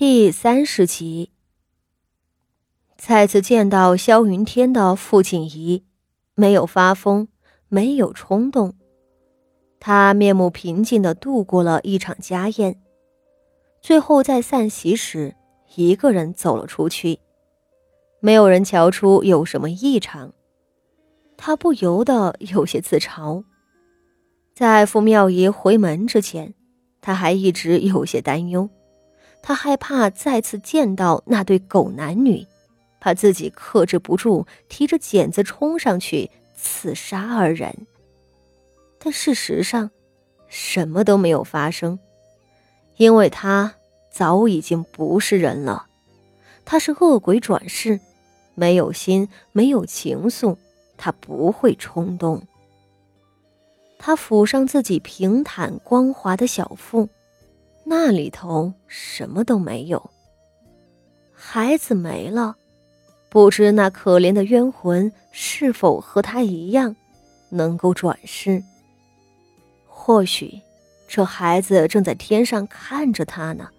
第三十集，再次见到萧云天的傅锦仪，没有发疯，没有冲动，他面目平静的度过了一场家宴，最后在散席时，一个人走了出去，没有人瞧出有什么异常，他不由得有些自嘲。在傅妙仪回门之前，他还一直有些担忧。他害怕再次见到那对狗男女，怕自己克制不住，提着剪子冲上去刺杀二人。但事实上，什么都没有发生，因为他早已经不是人了，他是恶鬼转世，没有心，没有情愫，他不会冲动。他抚上自己平坦光滑的小腹。那里头什么都没有。孩子没了，不知那可怜的冤魂是否和他一样，能够转世。或许，这孩子正在天上看着他呢，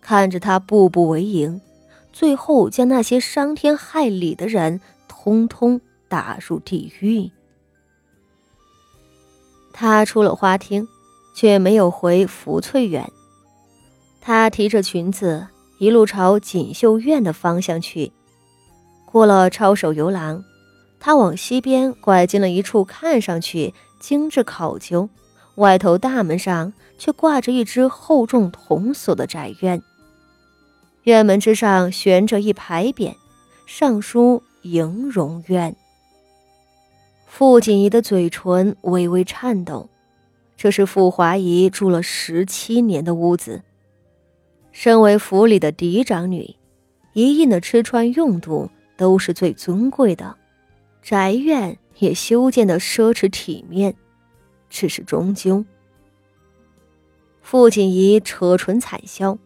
看着他步步为营，最后将那些伤天害理的人通通打入地狱。他出了花厅，却没有回福翠园。她提着裙子，一路朝锦绣院的方向去。过了抄手游廊，她往西边拐进了一处看上去精致考究、外头大门上却挂着一只厚重铜锁的宅院。院门之上悬着一牌匾，上书“迎荣院”。傅锦仪的嘴唇微微颤抖，这是傅华仪住了十七年的屋子。身为府里的嫡长女，一应的吃穿用度都是最尊贵的，宅院也修建的奢侈体面。只是终究，傅锦仪扯唇惨笑。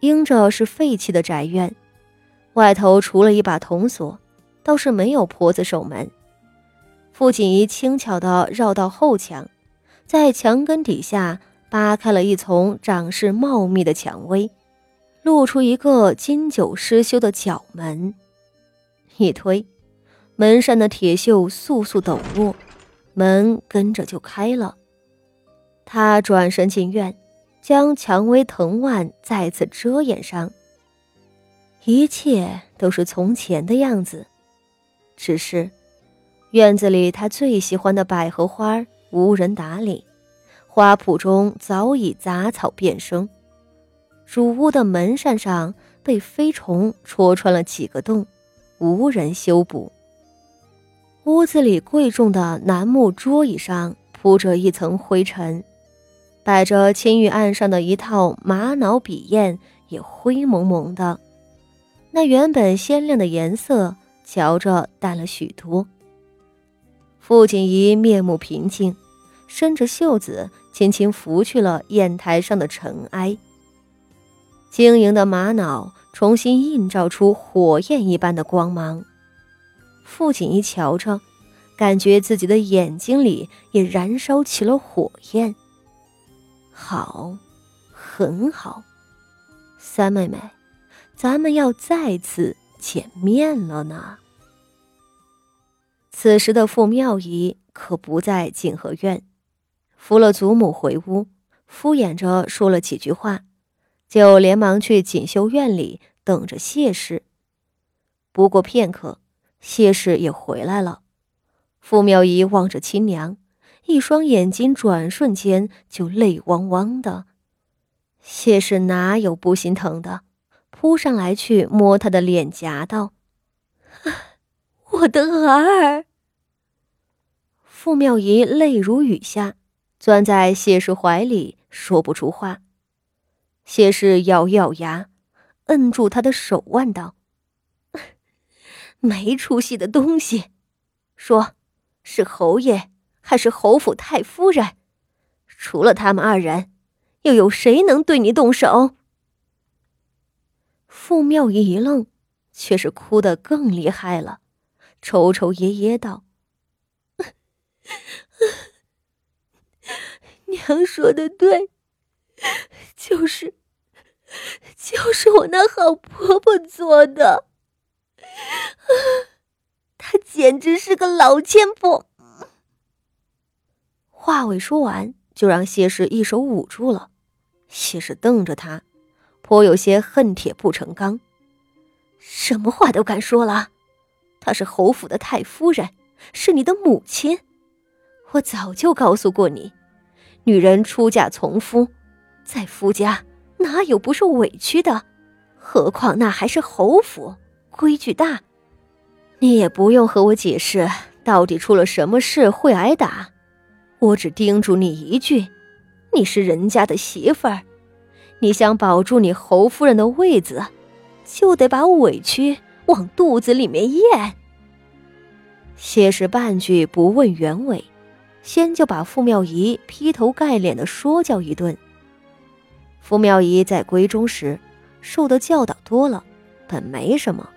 应着是废弃的宅院，外头除了一把铜锁，倒是没有婆子守门。傅锦仪轻巧地绕到后墙，在墙根底下。扒开了一丛长势茂密的蔷薇，露出一个经久失修的角门。一推，门上的铁锈簌簌抖落，门跟着就开了。他转身进院，将蔷薇藤蔓再次遮掩上。一切都是从前的样子，只是院子里他最喜欢的百合花无人打理。花圃中早已杂草遍生，主屋的门扇上被飞虫戳穿了几个洞，无人修补。屋子里贵重的楠木桌椅上铺着一层灰尘，摆着青玉案上的一套玛瑙笔砚也灰蒙蒙的，那原本鲜亮的颜色瞧着淡了许多。傅锦仪面目平静，伸着袖子。轻轻拂去了砚台上的尘埃，晶莹的玛瑙重新映照出火焰一般的光芒。傅锦一瞧着，感觉自己的眼睛里也燃烧起了火焰。好，很好，三妹妹，咱们要再次见面了呢。此时的傅妙仪可不在景和院。扶了祖母回屋，敷衍着说了几句话，就连忙去锦绣院里等着谢氏。不过片刻，谢氏也回来了。傅妙仪望着亲娘，一双眼睛转瞬间就泪汪汪的。谢氏哪有不心疼的，扑上来去摸她的脸颊，道：“ 我的儿。”傅妙仪泪如雨下。钻在谢氏怀里，说不出话。谢氏咬咬牙，摁住他的手腕，道：“ 没出息的东西，说是侯爷还是侯府太夫人？除了他们二人，又有谁能对你动手？”傅妙仪一愣，却是哭得更厉害了，抽抽噎噎道。娘说的对，就是就是我那好婆婆做的。她简直是个老千婆。话未说完，就让谢氏一手捂住了。谢氏瞪着他，颇有些恨铁不成钢。什么话都敢说了？她是侯府的太夫人，是你的母亲。我早就告诉过你，女人出嫁从夫，在夫家哪有不受委屈的？何况那还是侯府，规矩大。你也不用和我解释到底出了什么事会挨打，我只叮嘱你一句：你是人家的媳妇儿，你想保住你侯夫人的位子，就得把委屈往肚子里面咽。谢氏半句不问原委。先就把傅妙仪劈头盖脸的说教一顿。傅妙仪在闺中时受的教导多了，本没什么，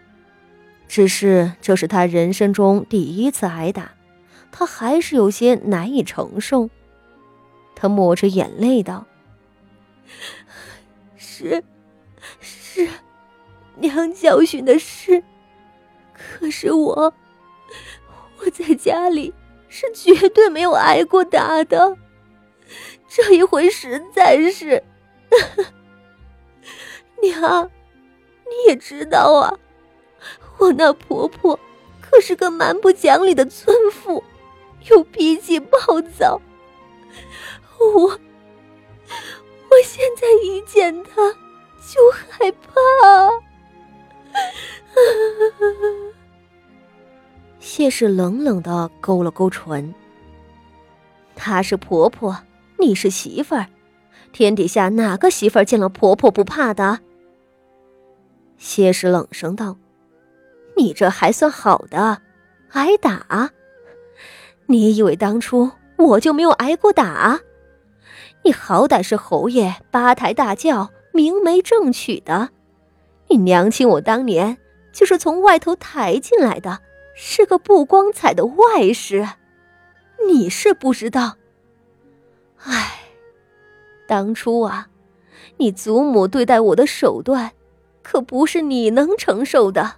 只是这是他人生中第一次挨打，他还是有些难以承受。他抹着眼泪道：“是，是，娘教训的是，可是我，我在家里。”是绝对没有挨过打的，这一回实在是，娘，你也知道啊，我那婆婆可是个蛮不讲理的村妇，又脾气暴躁，我，我现在一见她就害怕。谢氏冷冷的勾了勾唇。她是婆婆，你是媳妇儿，天底下哪个媳妇儿见了婆婆不怕的？谢氏冷声道：“你这还算好的，挨打？你以为当初我就没有挨过打？你好歹是侯爷八抬大轿，明媒正娶的，你娘亲我当年就是从外头抬进来的。”是个不光彩的外室，你是不知道。唉，当初啊，你祖母对待我的手段，可不是你能承受的。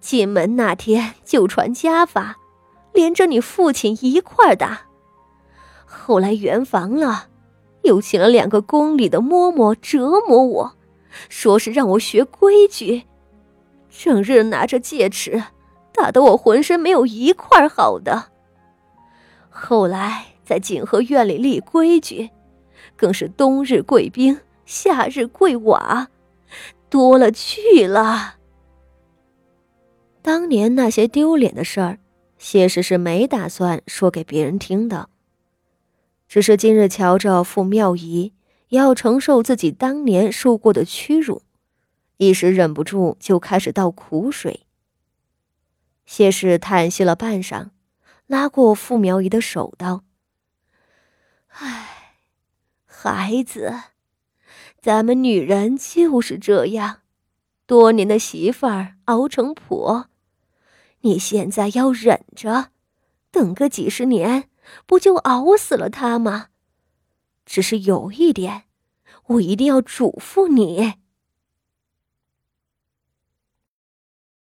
进门那天就传家法，连着你父亲一块打。后来圆房了，又请了两个宫里的嬷嬷折磨我，说是让我学规矩，整日拿着戒尺。打得我浑身没有一块好的。后来在景和院里立规矩，更是冬日跪冰，夏日跪瓦，多了去了。当年那些丢脸的事儿，谢氏是没打算说给别人听的，只是今日瞧着傅妙仪要承受自己当年受过的屈辱，一时忍不住就开始倒苦水。谢氏叹息了半晌，拉过傅苗仪的手道：“唉，孩子，咱们女人就是这样，多年的媳妇儿熬成婆，你现在要忍着，等个几十年，不就熬死了她吗？只是有一点，我一定要嘱咐你。”